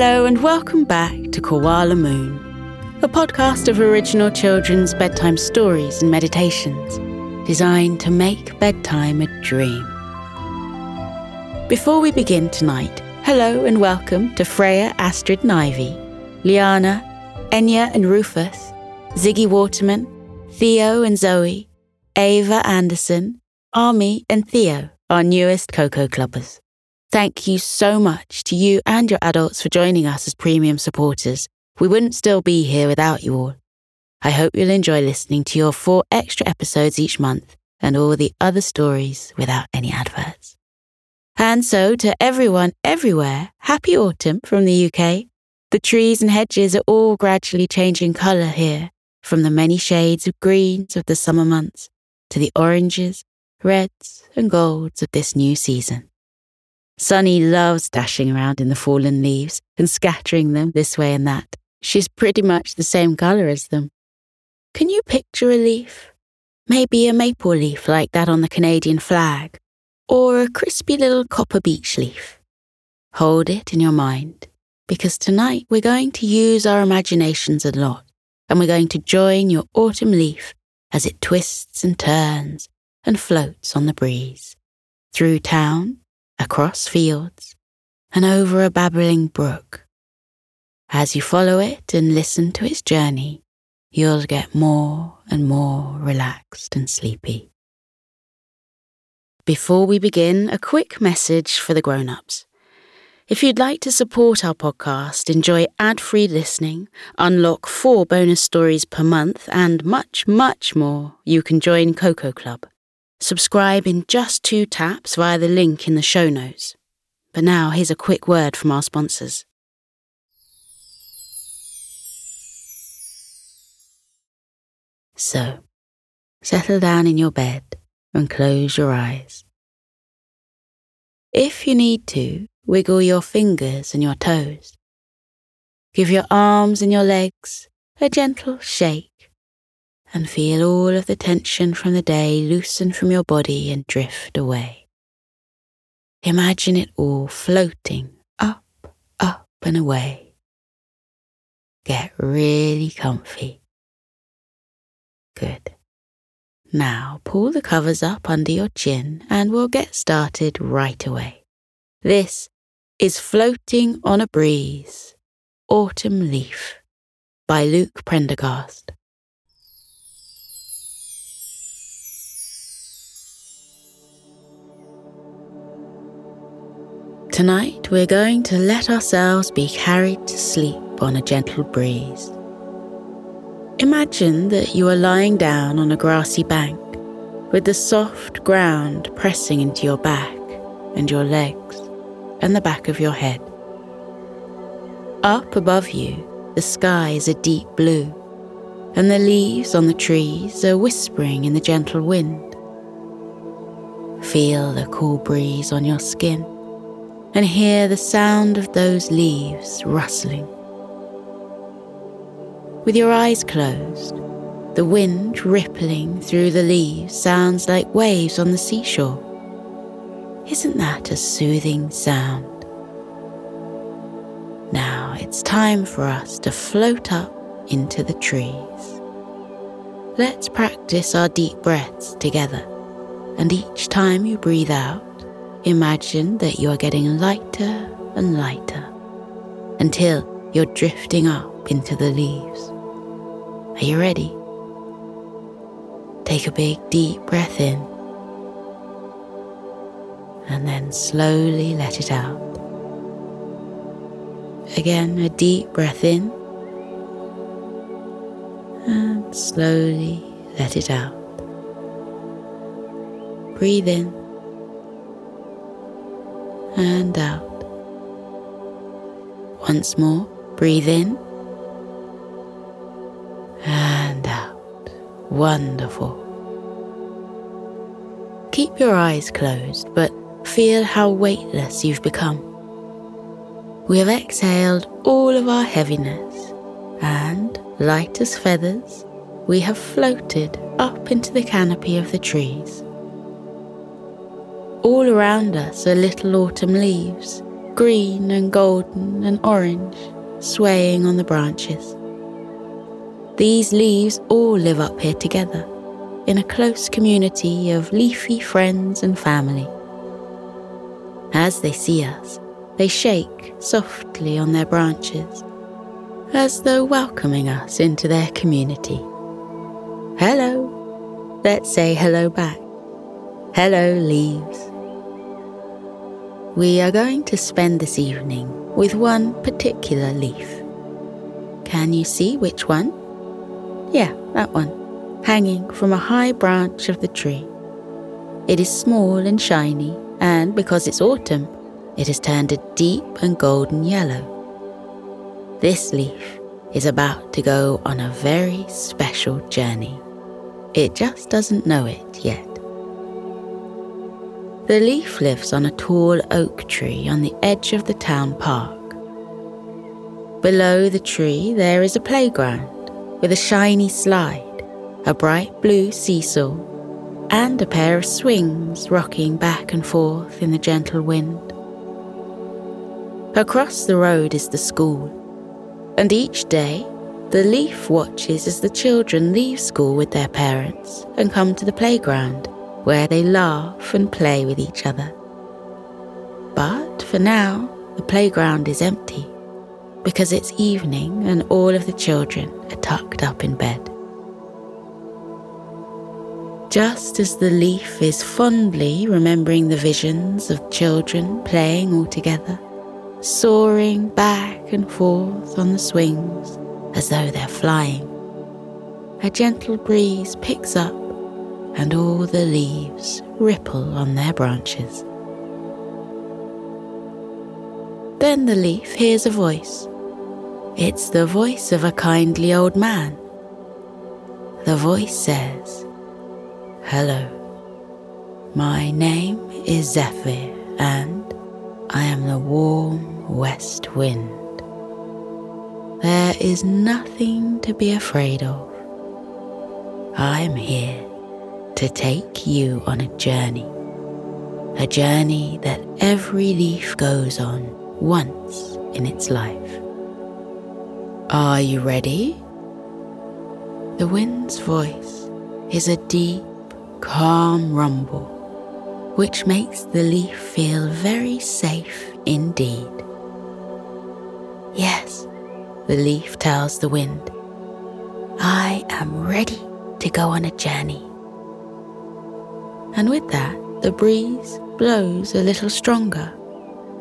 Hello, and welcome back to Koala Moon, a podcast of original children's bedtime stories and meditations designed to make bedtime a dream. Before we begin tonight, hello and welcome to Freya, Astrid, and Ivy, Liana, Enya, and Rufus, Ziggy Waterman, Theo and Zoe, Ava Anderson, Army, and Theo, our newest Koko Clubbers. Thank you so much to you and your adults for joining us as premium supporters. We wouldn't still be here without you all. I hope you'll enjoy listening to your four extra episodes each month and all the other stories without any adverts. And so, to everyone everywhere, happy autumn from the UK. The trees and hedges are all gradually changing colour here, from the many shades of greens of the summer months to the oranges, reds, and golds of this new season. Sunny loves dashing around in the fallen leaves and scattering them this way and that. She's pretty much the same colour as them. Can you picture a leaf? Maybe a maple leaf like that on the Canadian flag, or a crispy little copper beech leaf. Hold it in your mind, because tonight we're going to use our imaginations a lot, and we're going to join your autumn leaf as it twists and turns and floats on the breeze. Through town, across fields, and over a babbling brook. As you follow it and listen to its journey, you'll get more and more relaxed and sleepy. Before we begin, a quick message for the grown ups. If you'd like to support our podcast, enjoy ad free listening, unlock four bonus stories per month, and much, much more, you can join Koko Club. Subscribe in just two taps via the link in the show notes. But now, here's a quick word from our sponsors. So, settle down in your bed and close your eyes. If you need to, wiggle your fingers and your toes. Give your arms and your legs a gentle shake and feel all of the tension from the day loosen from your body and drift away. Imagine it all floating up, up and away. Get really comfy. Good. Now pull the covers up under your chin and we'll get started right away. This is Floating on a Breeze, Autumn Leaf by Luke Prendergast. Tonight we're going to let ourselves be carried to sleep on a gentle breeze. Imagine that you are lying down on a grassy bank with the soft ground pressing into your back and your legs and the back of your head. Up above you, the sky is a deep blue, and the leaves on the trees are whispering in the gentle wind. Feel the cool breeze on your skin and hear the sound of those leaves rustling. With your eyes closed, the wind rippling through the leaves sounds like waves on the seashore. Isn't that a soothing sound? Now it's time for us to float up into the trees. Let's practice our deep breaths together, and each time you breathe out, Imagine that you are getting lighter and lighter until you're drifting up into the leaves. Are you ready? Take a big deep breath in and then slowly let it out. Again, a deep breath in and slowly let it out. Breathe in and out. Once more, breathe in and out. Wonderful. Keep your eyes closed, but feel how weightless you've become. We have exhaled all of our heaviness, and, light as feathers, we have floated up into the canopy of the trees. All around us are little autumn leaves, green and golden and orange swaying on the branches. These leaves all live up here together in a close community of leafy friends and family. As they see us, they shake softly on their branches, as though welcoming us into their community. Hello. Let's say hello back. Hello, leaves. We are going to spend this evening with one particular leaf. Can you see which one? Yeah, that one hanging from a high branch of the tree. It is small and shiny, and because it's autumn, it has turned a deep and golden yellow. This leaf is about to go on a very special journey. It just doesn't know it yet. The leaf lives on a tall oak tree on the edge of the town park. Below the tree, there is a playground with a shiny slide a bright blue seesaw, and a pair of swings rocking back and forth in the gentle wind. Across the road is the school, and each day the leaf watches as the children leave school with their parents and come to the playground where they laugh and play with each other. But for now, the playground is empty because it's evening and all of the children are tucked up in bed just as the leaf is fondly remembering the visions of children playing all together, soaring back and forth on the swings as though they're flying. A gentle breeze picks up, and all the leaves ripple on their branches. Then the leaf hears a voice. It's the voice of a kindly old man. The voice says, Hello. My name is Zephyr, and I am the warm west wind. There is nothing to be afraid of. I am here to take you on a journey, a journey that every leaf goes on once in its life. Are you ready? The wind's voice is a deep calm rumble, which makes the leaf feel very safe indeed. Yes, the leaf tells the wind, I am ready to go on a journey. And with that, the breeze blows a little stronger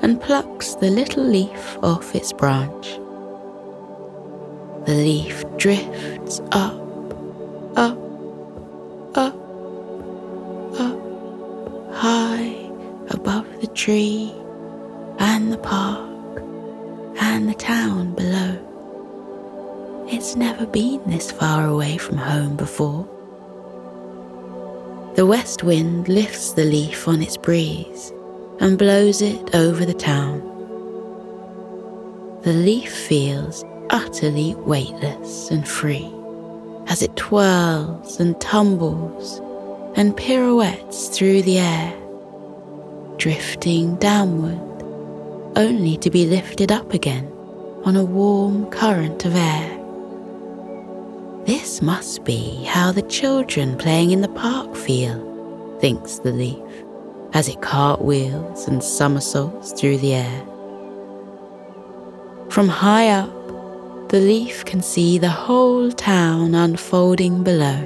and plucks the little leaf off its branch. The leaf drifts up, up, up up, high above the tree and the park and the town below. It's never been this far away from home before. The west wind lifts the leaf on its breeze and blows it over the town. The leaf feels utterly weightless and free as it twirls and tumbles and pirouettes through the air, drifting downward, only to be lifted up again on a warm current of air. This must be how the children playing in the park feel, thinks the leaf, as it cartwheels and somersaults through the air. From high up, the leaf can see the whole town unfolding below.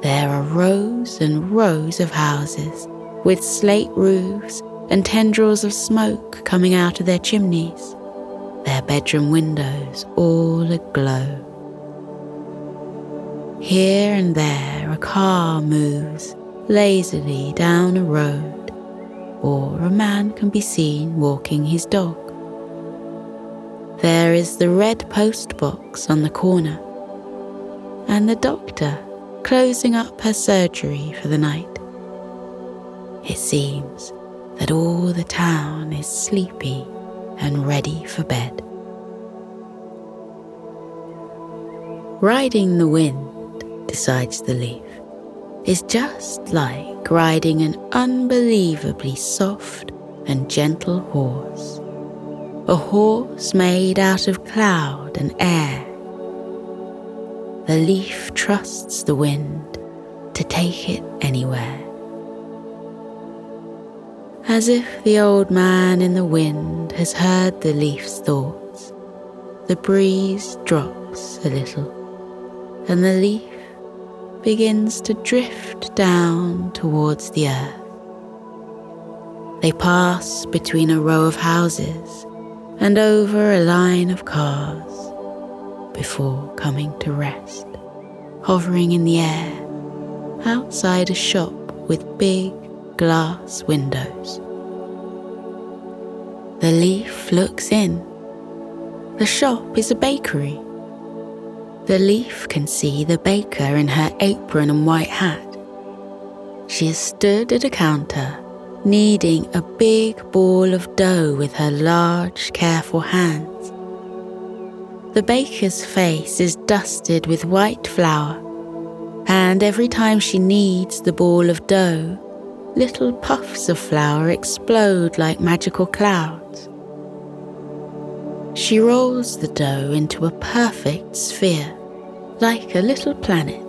There are rows and rows of houses with slate roofs and tendrils of smoke coming out of their chimneys, their bedroom windows all aglow. Here and there, a car moves lazily down a road, or a man can be seen walking his dog. There is the red post box on the corner, and the doctor closing up her surgery for the night. It seems that all the town is sleepy and ready for bed. Riding the wind, decides the leaf, is just like riding an unbelievably soft and gentle horse, a horse made out of cloud and air. The leaf trusts the wind to take it anywhere. As if the old man in the wind has heard the leaf's thoughts, the breeze drops a little, and the leaf begins to drift down towards the earth. They pass between a row of houses and over a line of cars before coming to rest, hovering in the air outside a shop with big glass windows. The leaf looks in. The shop is a bakery. The leaf can see the baker in her apron and white hat. She has stood at a counter kneading a big ball of dough with her large, careful hands. The baker's face is dusted with white flour, and every time she kneads the ball of dough, little puffs of flour explode like magical clouds. She rolls the dough into a perfect sphere, like a little planet.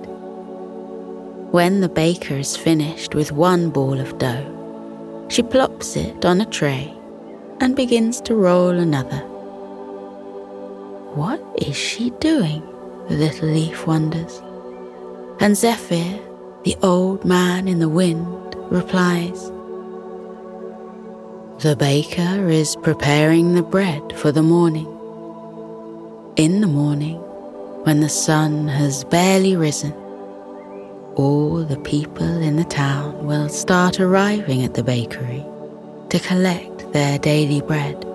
When the baker is finished with one ball of dough, she plops it on a tray and begins to roll another. What is she doing? The little leaf wonders. And Zephyr, the old man in the wind, replies, The baker is preparing the bread for the morning. In the morning, when the sun has barely risen, all the people in the town will start arriving at the bakery to collect their daily bread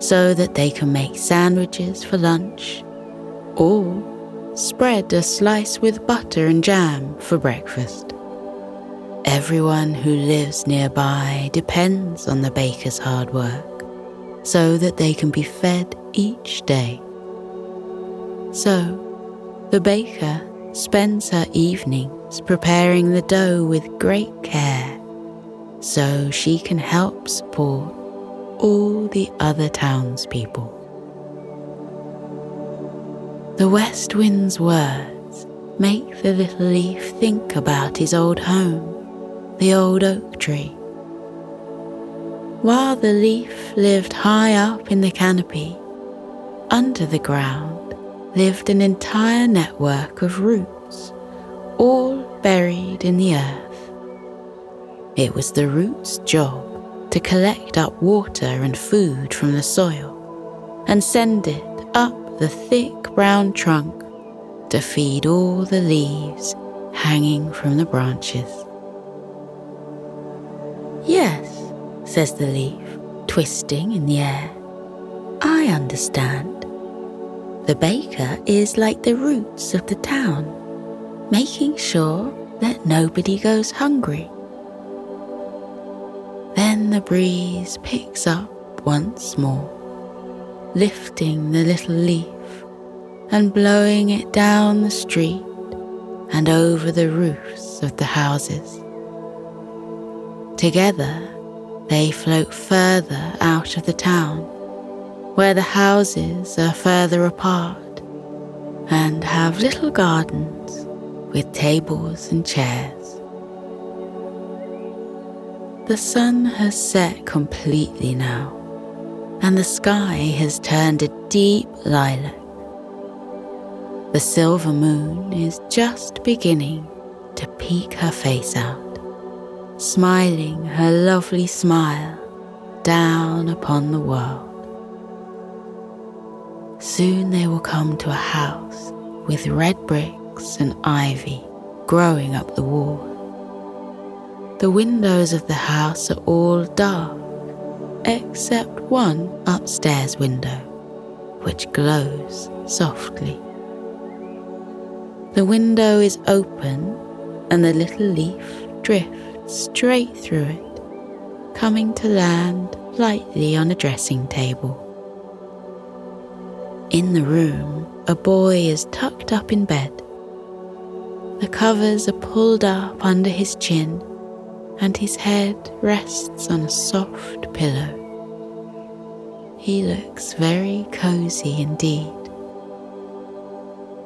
so that they can make sandwiches for lunch or spread a slice with butter and jam for breakfast. Everyone who lives nearby depends on the baker's hard work so that they can be fed each day. So, the baker spends her evenings preparing the dough with great care so she can help support all the other townspeople. The west wind's words make the little leaf think about his old home, the old oak tree. While the leaf lived high up in the canopy, under the ground, lived an entire network of roots, all buried in the earth. It was the roots' job to collect up water and food from the soil and send it up the thick brown trunk to feed all the leaves hanging from the branches. Yes, says the leaf, twisting in the air. I understand. The baker is like the roots of the town, making sure that nobody goes hungry. Then the breeze picks up once more, lifting the little leaf and blowing it down the street and over the roofs of the houses. Together, they float further out of the town where the houses are further apart and have little gardens with tables and chairs. The sun has set completely now, and the sky has turned a deep lilac. The silver moon is just beginning to peek her face out, smiling her lovely smile down upon the world. Soon they will come to a house with red bricks and ivy growing up the wall. The windows of the house are all dark, except one upstairs window, which glows softly. The window is open, and the little leaf drifts straight through it, coming to land lightly on a dressing table. In the room, a boy is tucked up in bed. The covers are pulled up under his chin, and his head rests on a soft pillow. He looks very cozy indeed.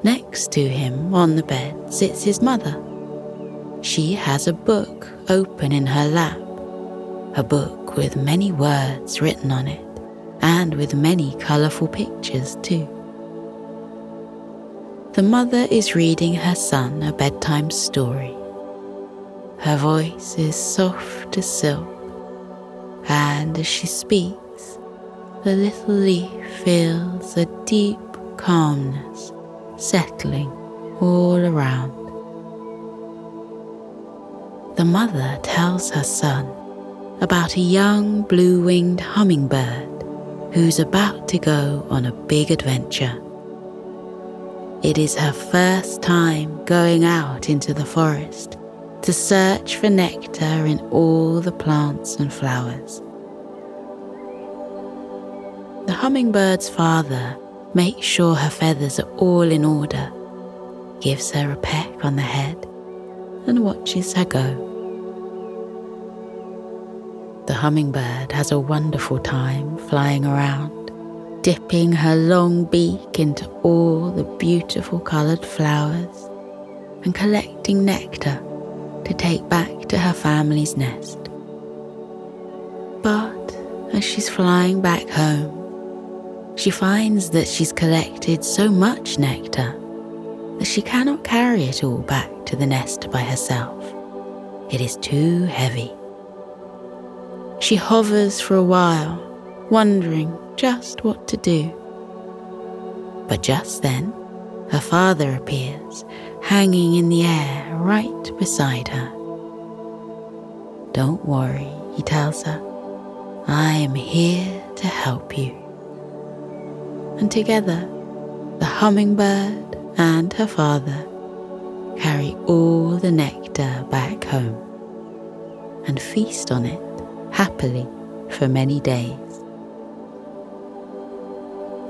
Next to him on the bed sits his mother. She has a book open in her lap, a book with many words written on it, and with many colourful pictures too. The mother is reading her son a bedtime story. Her voice is soft as silk, and as she speaks, the little leaf feels a deep calmness settling all around. The mother tells her son about a young blue winged hummingbird who's about to go on a big adventure. It is her first time going out into the forest to search for nectar in all the plants and flowers. The hummingbird's father makes sure her feathers are all in order, gives her a peck on the head, and watches her go. The hummingbird has a wonderful time flying around, dipping her long beak into all the beautiful coloured flowers and collecting nectar to take back to her family's nest. But as she's flying back home, she finds that she's collected so much nectar that she cannot carry it all back to the nest by herself. It is too heavy. She hovers for a while, wondering just what to do. But just then, her father appears, hanging in the air right beside her. Don't worry, he tells her. I am here to help you and together the hummingbird and her father carry all the nectar back home and feast on it happily for many days.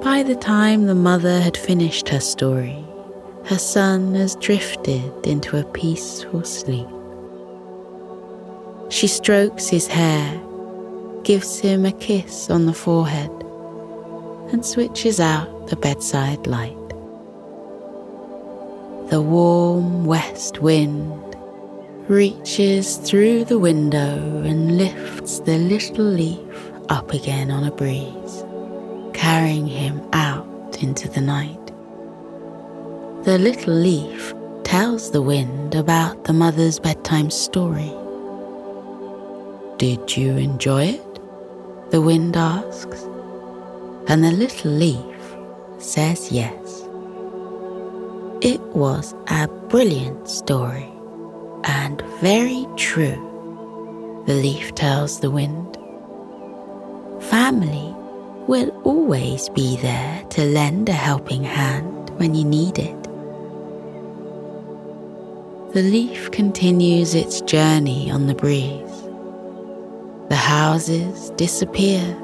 By the time the mother had finished her story, her son has drifted into a peaceful sleep. She strokes his hair, gives him a kiss on the forehead, and switches out the bedside light. The warm west wind reaches through the window and lifts the little leaf up again on a breeze, carrying him out into the night. The little leaf tells the wind about the mother's bedtime story. Did you enjoy it? The wind asks and the little leaf says yes. It was a brilliant story and very true, the leaf tells the wind. Family will always be there to lend a helping hand when you need it. The leaf continues its journey on the breeze. The houses disappear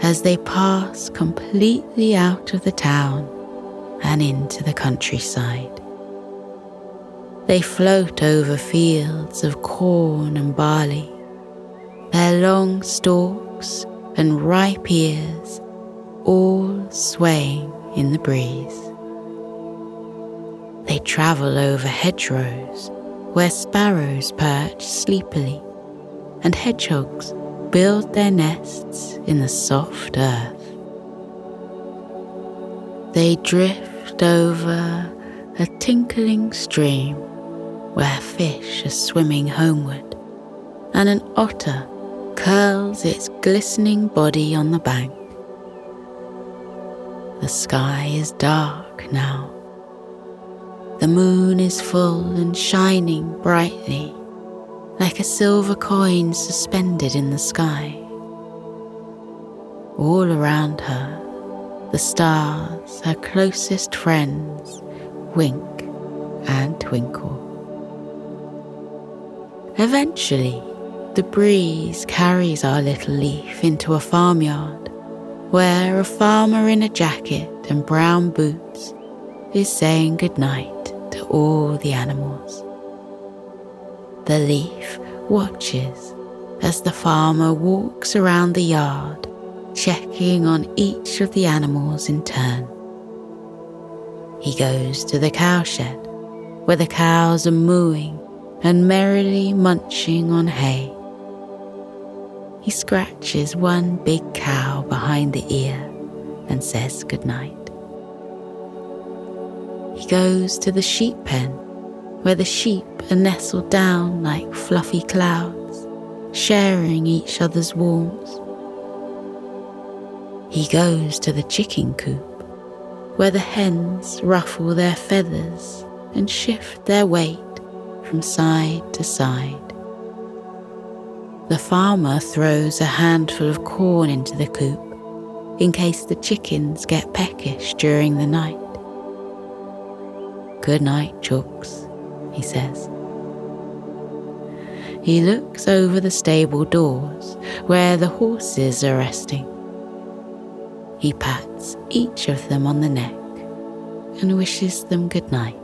as they pass completely out of the town and into the countryside. They float over fields of corn and barley, their long stalks and ripe ears all swaying in the breeze. They travel over hedgerows where sparrows perch sleepily and hedgehogs build their nests in the soft earth. They drift over a tinkling stream where fish are swimming homeward, and an otter curls its glistening body on the bank. The sky is dark now. The moon is full and shining brightly like a silver coin suspended in the sky. All around her, the stars, her closest friends, wink and twinkle. Eventually, the breeze carries our little leaf into a farmyard where a farmer in a jacket and brown boots is saying goodnight to all the animals. The leaf watches as the farmer walks around the yard, checking on each of the animals in turn. He goes to the cowshed, where the cows are mooing and merrily munching on hay. He scratches one big cow behind the ear and says goodnight. He goes to the sheep pen, where the sheep are nestled down like fluffy clouds, sharing each other's warmth. He goes to the chicken coop, where the hens ruffle their feathers and shift their weight from side to side. The farmer throws a handful of corn into the coop in case the chickens get peckish during the night. Good night, chooks, he says. He looks over the stable doors where the horses are resting. He pats each of them on the neck and wishes them good night.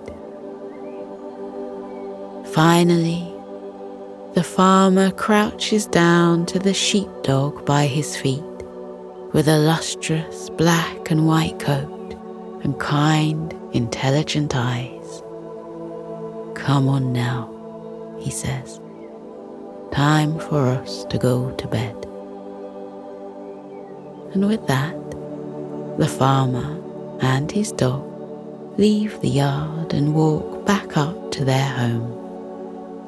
Finally, the farmer crouches down to the sheepdog by his feet with a lustrous black and white coat and kind, intelligent eyes. Come on now, he says. Time for us to go to bed. And with that, the farmer and his dog leave the yard and walk back up to their home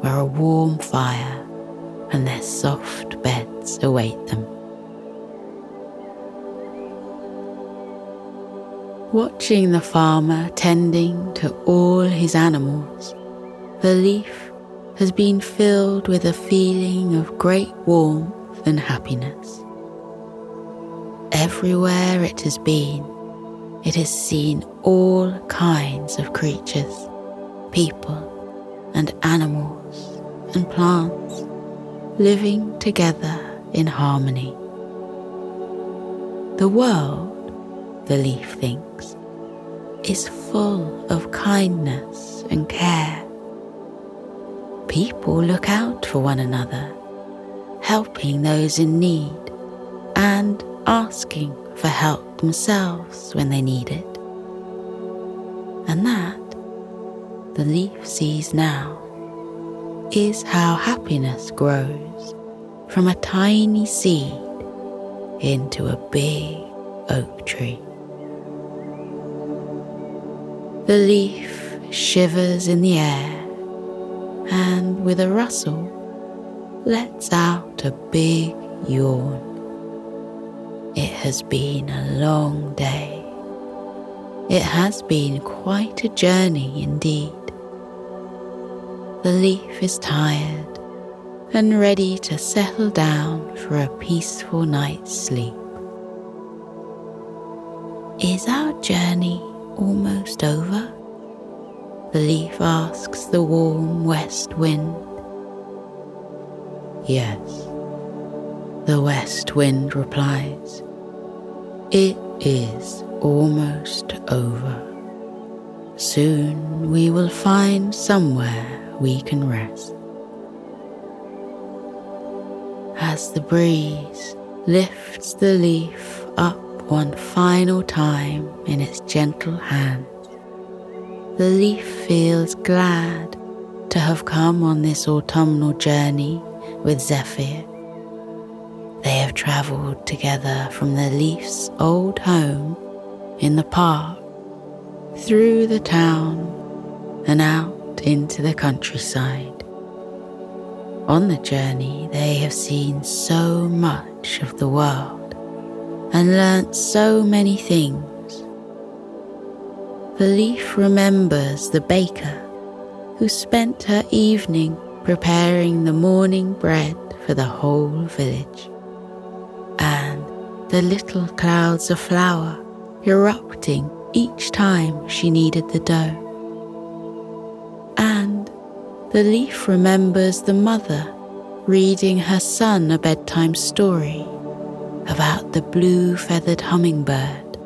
where a warm fire and their soft beds await them. Watching the farmer tending to all his animals, the leaf has been filled with a feeling of great warmth and happiness. Everywhere it has been, it has seen all kinds of creatures, people, and animals and plants living together in harmony. The world, the leaf thinks, is full of kindness and care. People look out for one another, helping those in need and asking for help themselves when they need it. And that the leaf sees now is how happiness grows from a tiny seed into a big oak tree. The leaf shivers in the air and with a rustle lets out a big yawn. It has been a long day. It has been quite a journey indeed. The leaf is tired and ready to settle down for a peaceful night's sleep. Is our journey almost over? The leaf asks the warm west wind. Yes, the west wind replies. It is almost over. Soon we will find somewhere we can rest. As the breeze lifts the leaf up one final time in its gentle hands, the leaf feels glad to have come on this autumnal journey with Zephyr. They have travelled together from the leaf's old home in the park, through the town, and out into the countryside. On the journey, they have seen so much of the world and learnt so many things. The leaf remembers the baker who spent her evening preparing the morning bread for the whole village, and the little clouds of flour erupting each time she kneaded the dough. And the leaf remembers the mother reading her son a bedtime story about the blue feathered hummingbird,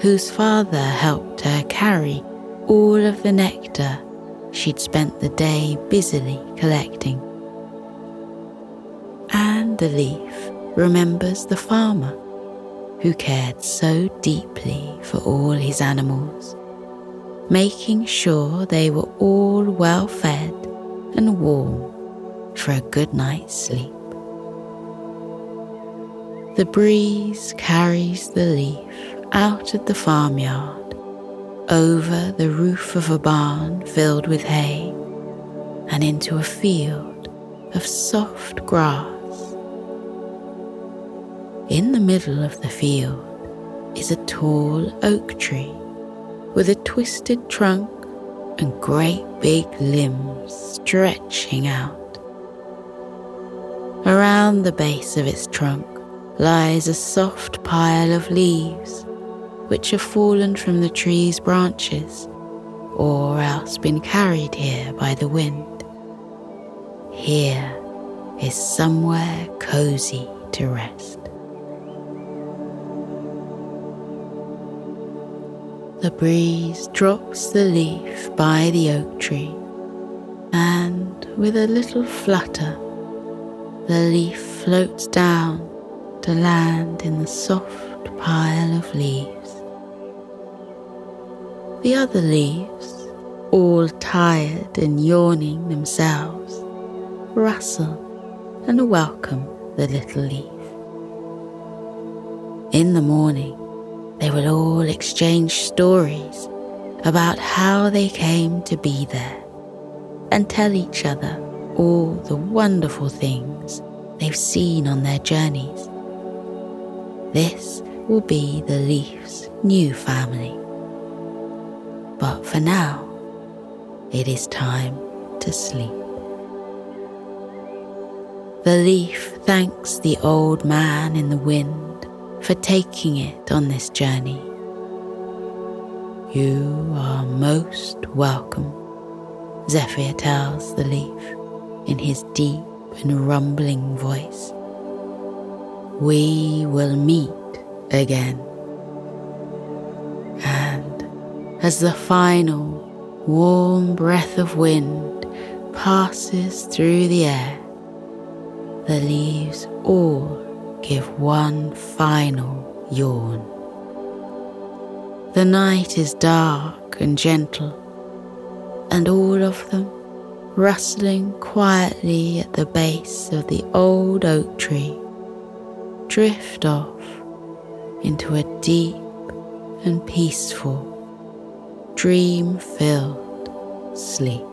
whose father helped her carry all of the nectar she'd spent the day busily collecting. And the leaf remembers the farmer who cared so deeply for all his animals, making sure they were all well fed and warm for a good night's sleep. The breeze carries the leaf out of the farmyard, over the roof of a barn filled with hay, and into a field of soft grass. In the middle of the field is a tall oak tree with a twisted trunk and great big limbs stretching out. Around the base of its trunk lies a soft pile of leaves which have fallen from the tree's branches or else been carried here by the wind. Here is somewhere cozy to rest. The breeze drops the leaf by the oak tree, and with a little flutter, the leaf floats down to land in the soft pile of leaves. The other leaves, all tired and yawning themselves, rustle and welcome the little leaf. In the morning, they will all exchange stories about how they came to be there and tell each other all the wonderful things they've seen on their journeys. This will be the leaf's new family. But for now, it is time to sleep. The leaf thanks the old man in the wind for taking it on this journey. You are most welcome, Zephyr tells the leaf in his deep and rumbling voice. We will meet again. And as the final warm breath of wind passes through the air, the leaves all give one final yawn. The night is dark and gentle, and all of them, rustling quietly at the base of the old oak tree, drift off into a deep and peaceful, dream filled sleep.